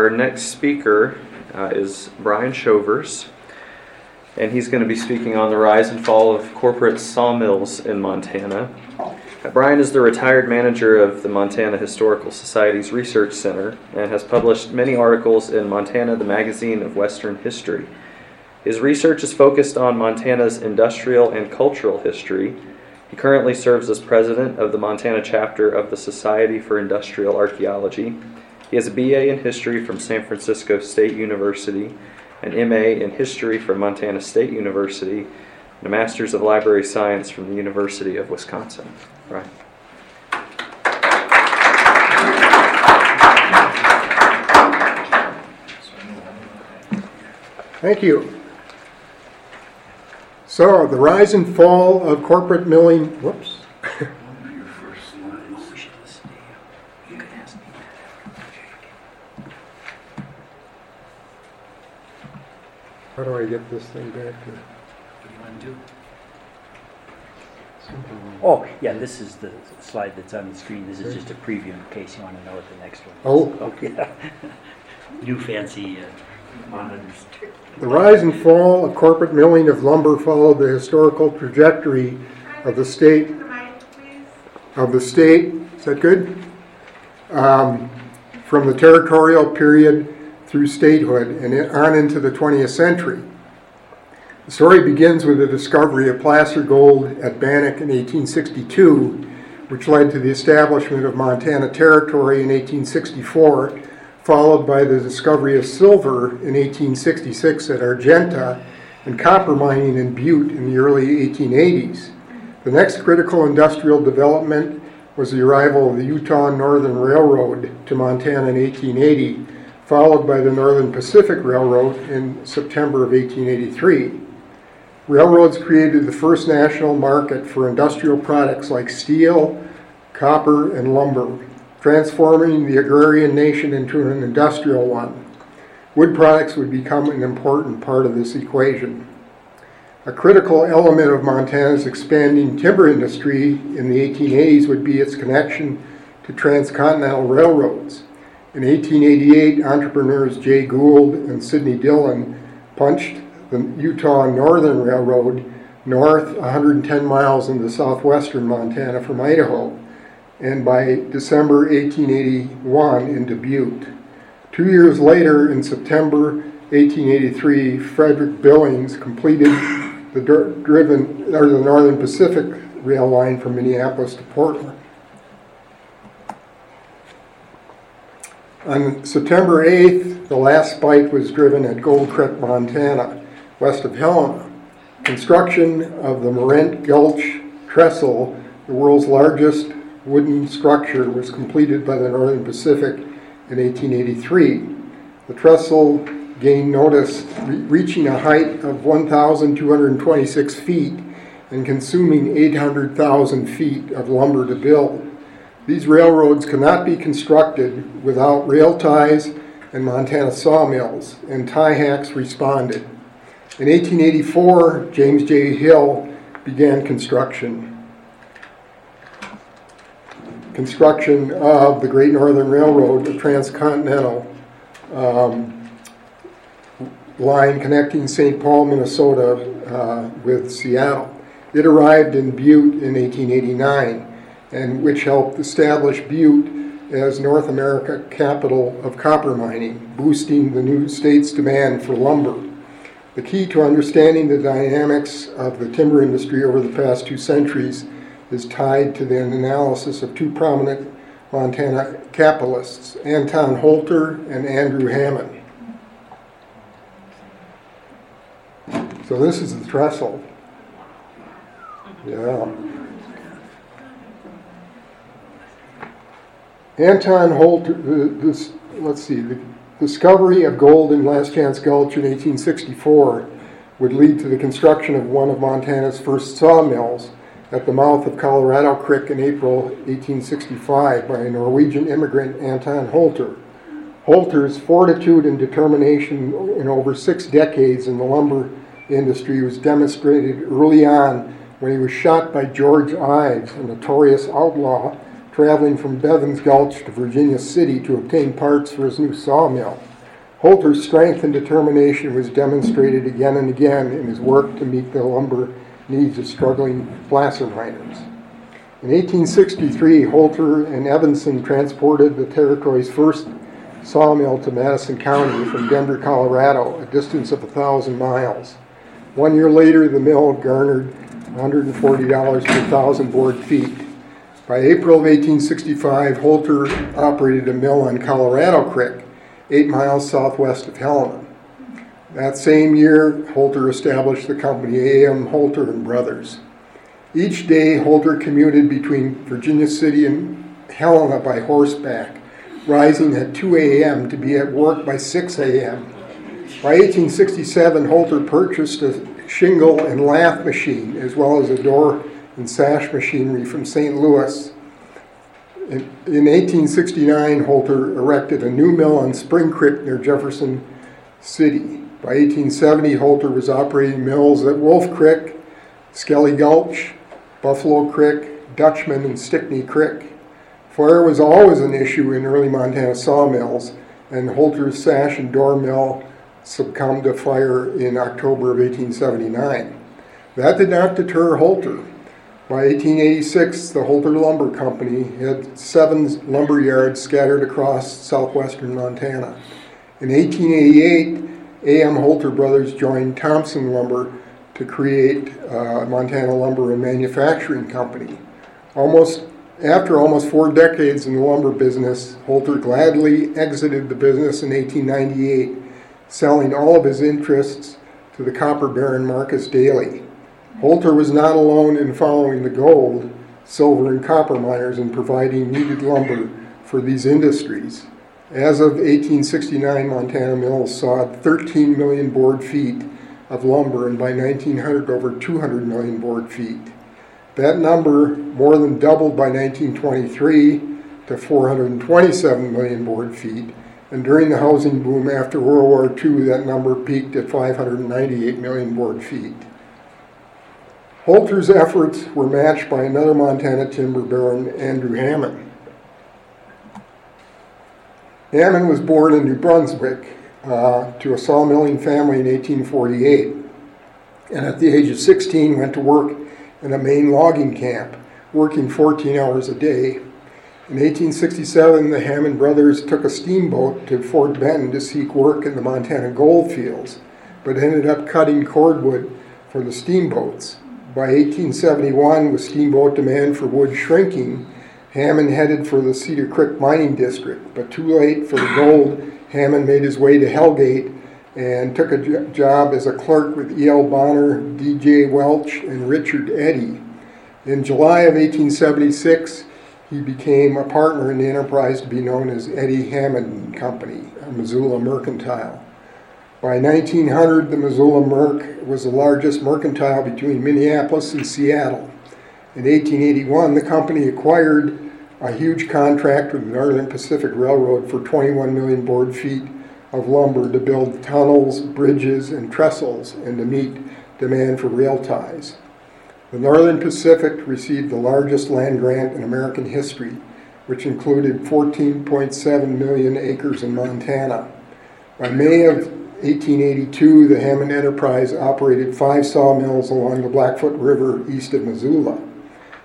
our next speaker uh, is Brian Shovers, and he's going to be speaking on the rise and fall of corporate sawmills in Montana. Uh, Brian is the retired manager of the Montana Historical Society's Research Center and has published many articles in Montana, the magazine of Western history. His research is focused on Montana's industrial and cultural history. He currently serves as president of the Montana chapter of the Society for Industrial Archaeology he has a BA in history from San Francisco State University, an MA in history from Montana State University, and a Master's of Library Science from the University of Wisconsin. Right. Thank you. So, the rise and fall of corporate milling, whoops. How do I get this thing back to? What do you want to do? Oh, yeah, this is the slide that's on the screen. This is just a preview in case you want to know what the next one is. Oh, okay. New fancy uh, monitors. The rise and fall of corporate milling of lumber followed the historical trajectory of the state. Of the state, is that good? Um, from the territorial period through statehood and on into the 20th century. The story begins with the discovery of placer gold at Bannack in 1862, which led to the establishment of Montana Territory in 1864, followed by the discovery of silver in 1866 at Argenta and copper mining in Butte in the early 1880s. The next critical industrial development was the arrival of the Utah Northern Railroad to Montana in 1880 followed by the Northern Pacific Railroad in September of 1883. Railroads created the first national market for industrial products like steel, copper, and lumber, transforming the agrarian nation into an industrial one. Wood products would become an important part of this equation. A critical element of Montana's expanding timber industry in the 1880s would be its connection to transcontinental railroads. In 1888, entrepreneurs Jay Gould and Sidney Dillon punched the Utah Northern Railroad north 110 miles into southwestern Montana from Idaho, and by December 1881 into Butte. Two years later, in September 1883, Frederick Billings completed the driven or the Northern Pacific rail line from Minneapolis to Portland. On September 8th, the last spike was driven at Gold Creek, Montana, west of Helena. Construction of the Marent Gulch Trestle, the world's largest wooden structure, was completed by the Northern Pacific in 1883. The trestle gained notice, re- reaching a height of 1,226 feet and consuming 800,000 feet of lumber to build. These railroads cannot be constructed without rail ties and Montana sawmills, and tie hacks responded. In 1884, James J. Hill began construction. Construction of the Great Northern Railroad, the transcontinental um, line connecting St. Paul, Minnesota uh, with Seattle. It arrived in Butte in 1889 and which helped establish Butte as North America capital of copper mining, boosting the new state's demand for lumber. The key to understanding the dynamics of the timber industry over the past two centuries is tied to the analysis of two prominent Montana capitalists, Anton Holter and Andrew Hammond. So this is the trestle. Yeah. Anton Holt, uh, this, let's see, the discovery of gold in Last Chance Gulch in 1864 would lead to the construction of one of Montana's first sawmills at the mouth of Colorado Creek in April 1865 by a Norwegian immigrant, Anton Holter. Holter's fortitude and determination in over six decades in the lumber industry was demonstrated early on when he was shot by George Ives, a notorious outlaw traveling from Bevins Gulch to Virginia City to obtain parts for his new sawmill. Holter's strength and determination was demonstrated again and again in his work to meet the lumber needs of struggling placer miners. In 1863, Holter and Evanson transported the territory's first sawmill to Madison County from Denver, Colorado, a distance of a thousand miles. One year later, the mill garnered $140 per thousand board feet. By April of 1865, Holter operated a mill on Colorado Creek, eight miles southwest of Helena. That same year, Holter established the company A.M. Holter and Brothers. Each day, Holter commuted between Virginia City and Helena by horseback, rising at 2 a.m. to be at work by 6 a.m. By 1867, Holter purchased a shingle and lath machine as well as a door and sash machinery from St. Louis. In, in 1869, Holter erected a new mill on Spring Creek near Jefferson City. By 1870, Holter was operating mills at Wolf Creek, Skelly Gulch, Buffalo Creek, Dutchman, and Stickney Creek. Fire was always an issue in early Montana sawmills, and Holter's sash and door mill succumbed to fire in October of 1879. That did not deter Holter. By 1886, the Holter Lumber Company had seven lumber yards scattered across southwestern Montana. In 1888, A.M. Holter Brothers joined Thompson Lumber to create uh, Montana Lumber and Manufacturing Company. Almost after almost four decades in the lumber business, Holter gladly exited the business in 1898, selling all of his interests to the copper baron Marcus Daly. Holter was not alone in following the gold, silver, and copper miners and providing needed lumber for these industries. As of 1869, Montana mills sawed 13 million board feet of lumber and by 1900 over 200 million board feet. That number more than doubled by 1923 to 427 million board feet, and during the housing boom after World War II, that number peaked at 598 million board feet. Holter's efforts were matched by another Montana timber baron, Andrew Hammond. Hammond was born in New Brunswick uh, to a sawmilling family in 1848, and at the age of 16 went to work in a Maine logging camp, working 14 hours a day. In 1867, the Hammond brothers took a steamboat to Fort Benton to seek work in the Montana gold fields, but ended up cutting cordwood for the steamboats. By 1871, with steamboat demand for wood shrinking, Hammond headed for the Cedar Creek mining district, but too late for the gold. Hammond made his way to Hellgate and took a jo- job as a clerk with E.L. Bonner, D.J. Welch, and Richard Eddy. In July of 1876, he became a partner in the enterprise to be known as Eddy Hammond Company, a Missoula mercantile. By 1900, the Missoula Merc was the largest mercantile between Minneapolis and Seattle. In 1881, the company acquired a huge contract with the Northern Pacific Railroad for 21 million board feet of lumber to build tunnels, bridges, and trestles and to meet demand for rail ties. The Northern Pacific received the largest land grant in American history, which included 14.7 million acres in Montana. By May of 1882, the Hammond Enterprise operated five sawmills along the Blackfoot River east of Missoula,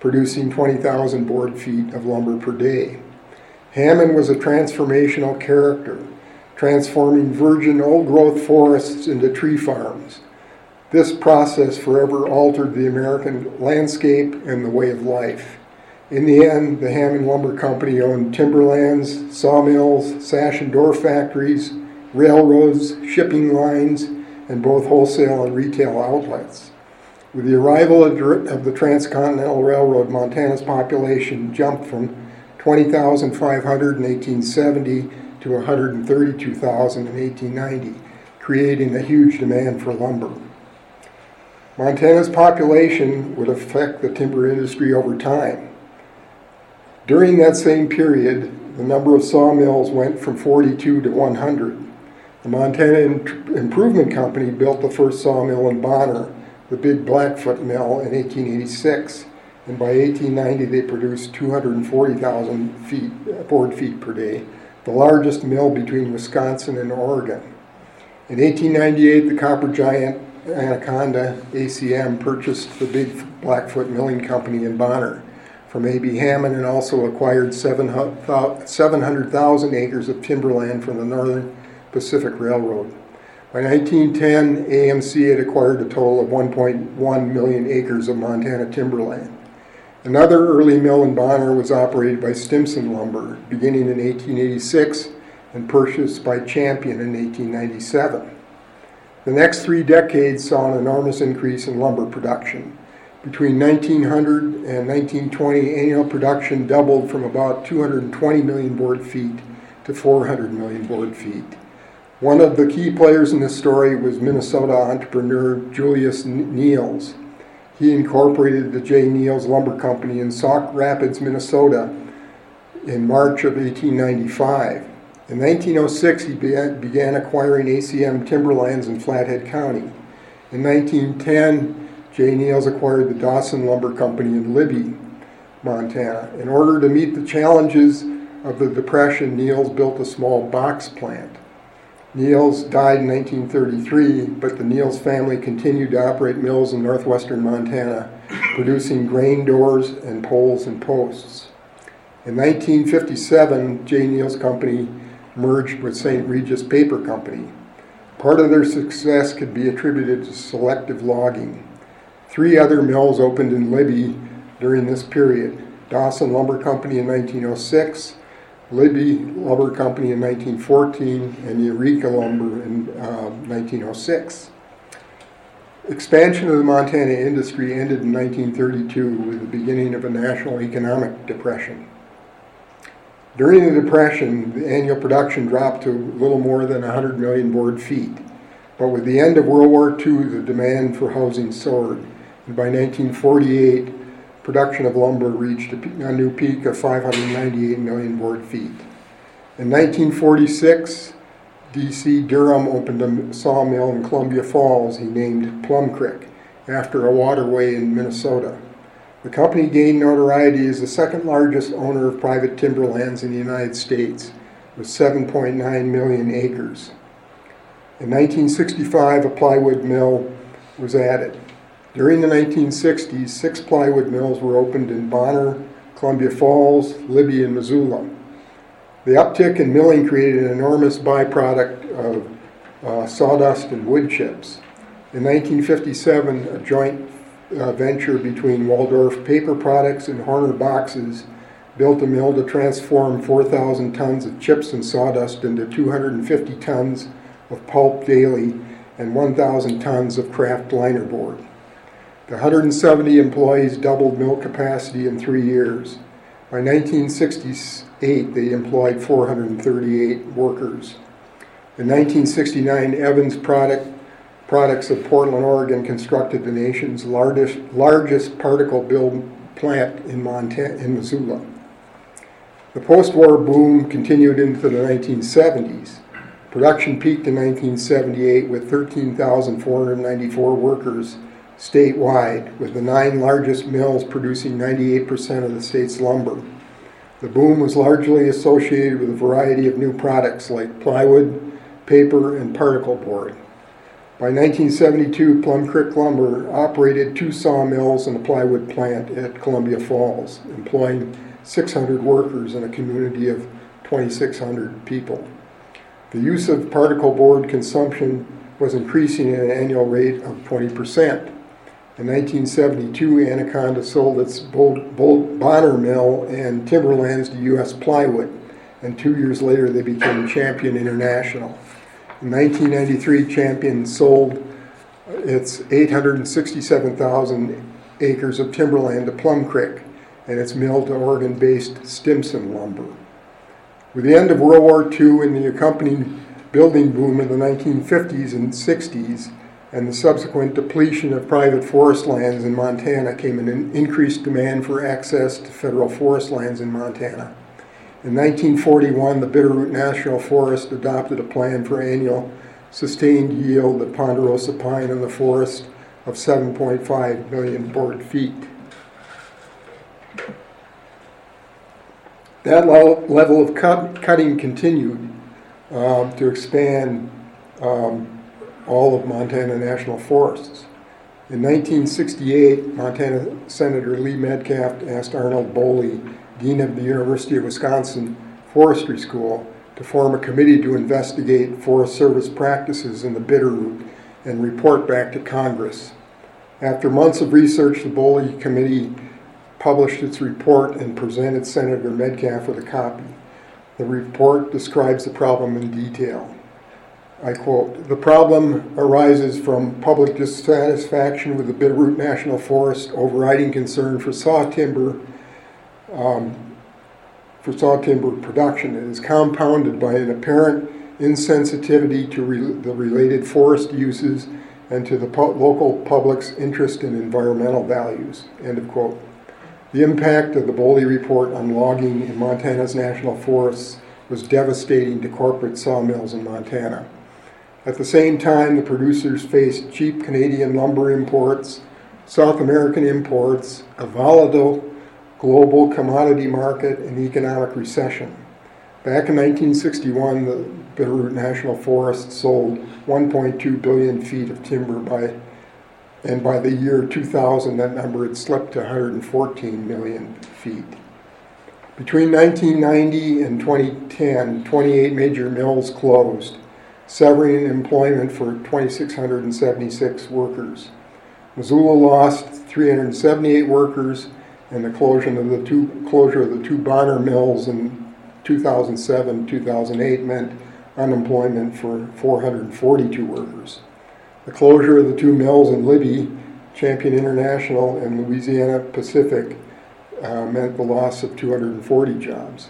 producing 20,000 board feet of lumber per day. Hammond was a transformational character, transforming virgin old growth forests into tree farms. This process forever altered the American landscape and the way of life. In the end, the Hammond Lumber Company owned timberlands, sawmills, sash and door factories, railroads, shipping lines, and both wholesale and retail outlets. With the arrival of the Transcontinental Railroad, Montana's population jumped from 20,500 in 1870 to 132,000 in 1890, creating a huge demand for lumber. Montana's population would affect the timber industry over time. During that same period, the number of sawmills went from 42 to 100. The Montana Im- Improvement Company built the first sawmill in Bonner, the Big Blackfoot Mill, in 1886, and by 1890 they produced 240,000 feet, board feet per day, the largest mill between Wisconsin and Oregon. In 1898, the copper giant Anaconda ACM purchased the Big Blackfoot Milling Company in Bonner from A.B. Hammond and also acquired 700,000 acres of timberland from the Northern Pacific Railroad. By 1910, AMC had acquired a total of 1.1 million acres of Montana timberland. Another early mill in Bonner was operated by Stimson Lumber, beginning in 1886 and purchased by Champion in 1897. The next three decades saw an enormous increase in lumber production. Between 1900 and 1920, annual production doubled from about 220 million board feet to 400 million board feet. One of the key players in this story was Minnesota entrepreneur Julius Neils. He incorporated the J. Neils Lumber Company in Sauk Rapids, Minnesota in March of 1895. In 1906, he began acquiring ACM timberlands in Flathead County. In 1910, J. Neils acquired the Dawson Lumber Company in Libby, Montana. In order to meet the challenges of the Depression, Neils built a small box plant. Neils died in 1933, but the Neils family continued to operate mills in northwestern Montana, producing grain doors and poles and posts. In 1957, J. Neils Company merged with St. Regis Paper Company. Part of their success could be attributed to selective logging. Three other mills opened in Libby during this period Dawson Lumber Company in 1906, Libby Lumber Company in 1914 and Eureka Lumber in uh, 1906. Expansion of the Montana industry ended in 1932 with the beginning of a national economic depression. During the Depression, the annual production dropped to a little more than 100 million board feet. But with the end of World War II, the demand for housing soared. And by 1948, production of lumber reached a, a new peak of 598 million board feet. In 1946, D.C. Durham opened a sawmill in Columbia Falls he named Plum Creek after a waterway in Minnesota. The company gained notoriety as the second largest owner of private timberlands in the United States, with 7.9 million acres. In 1965, a plywood mill was added. During the 1960s, six plywood mills were opened in Bonner, Columbia Falls, Libby, and Missoula. The uptick in milling created an enormous byproduct of uh, sawdust and wood chips. In 1957, a joint uh, venture between Waldorf Paper Products and Hoerner Boxes built a mill to transform 4,000 tons of chips and sawdust into 250 tons of pulp daily and 1,000 tons of kraft linerboard. The 170 employees doubled mill capacity in three years. By 1968, they employed 438 workers. In 1969, Evans Product, Products of Portland, Oregon constructed the nation's largest, largest particle build plant in, Montana, in Missoula. The post war boom continued into the 1970s. Production peaked in 1978 with 13,494 workers statewide, with the nine largest mills producing 98% of the state's lumber. The boom was largely associated with a variety of new products like plywood, paper, and particle board. By 1972, Plum Creek Lumber operated two sawmills and a plywood plant at Columbia Falls, employing 600 workers in a community of 2,600 people. The use of particle board consumption was increasing at an annual rate of 20%. In 1972, Anaconda sold its Bold Bonner mill and timberlands to U.S. Plywood, and two years later they became Champion International. In 1993, Champion sold its 867,000 acres of timberland to Plum Creek and its mill to Oregon based Stimson Lumber. With the end of World War II and the accompanying building boom in the 1950s and 60s, and the subsequent depletion of private forest lands in Montana came an increased demand for access to federal forest lands in Montana. In 1941, the Bitterroot National Forest adopted a plan for annual sustained yield of ponderosa pine in the forest of 7.5 million board feet. That level of cut- cutting continued um, to expand um, all of Montana National Forests. In 1968, Montana Senator Lee Metcalf asked Arnold Bolle, Dean of the University of Wisconsin Forestry School, to form a committee to investigate Forest Service practices in the Bitterroot and report back to Congress. After months of research, the Bolle Committee published its report and presented Senator Metcalf with a copy. The report describes the problem in detail. I quote, "The problem arises from public dissatisfaction with the Bitterroot National Forest overriding concern for saw timber, um, for saw timber production. It is compounded by an apparent insensitivity to re- the related forest uses and to the local public's interest in environmental values." End of quote. The impact of the Bolle report on logging in Montana's national forests was devastating to corporate sawmills in Montana. At the same time, the producers faced cheap Canadian lumber imports, South American imports, a volatile global commodity market, and economic recession. Back in 1961, the Bitterroot National Forest sold 1.2 billion feet of timber by and by the year 2000, that number had slipped to 114 million feet. Between 1990 and 2010, 28 major mills closed, severing employment for 2,676 workers. Missoula lost 378 workers, and the closure of the two, closure of the two Bonner mills in 2007 2008 meant unemployment for 442 workers. The closure of the two mills in Libby, Champion International and Louisiana Pacific, uh, meant the loss of 240 jobs.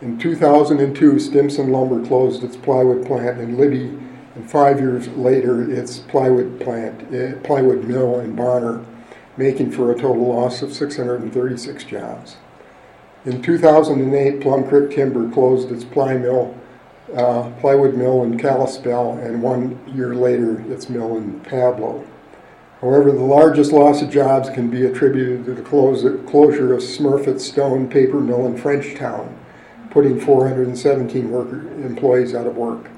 In 2002, Stimson Lumber closed its plywood plant in Libby, and five years later, its plywood plant, eh, plywood mill in Bonner, making for a total loss of 636 jobs. In 2008, Plum Creek Timber closed its ply mill uh, plywood mill in Kalispell, and one year later, its mill in Pablo. However, the largest loss of jobs can be attributed to the close- closure of Smurfit Stone Paper Mill in Frenchtown, putting 417 worker, employees out of work.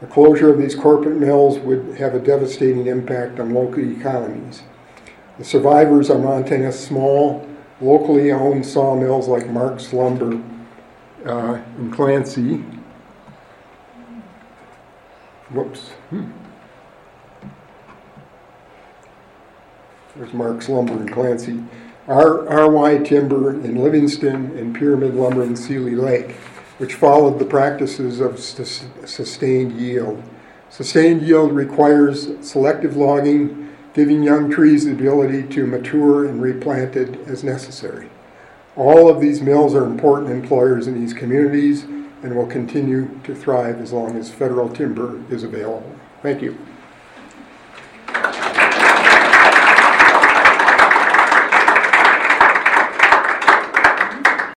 The closure of these corporate mills would have a devastating impact on local economies. The survivors are Montana's small, locally owned sawmills like Mark's Lumber uh, in Clancy, Whoops. Hmm. There's Mark's Lumber in Clancy. RY Timber in Livingston and Pyramid Lumber in Seeley Lake, which followed the practices of sus- sustained yield. Sustained yield requires selective logging, giving young trees the ability to mature and replanted as necessary. All of these mills are important employers in these communities and will continue to thrive as long as federal timber is available. Thank you.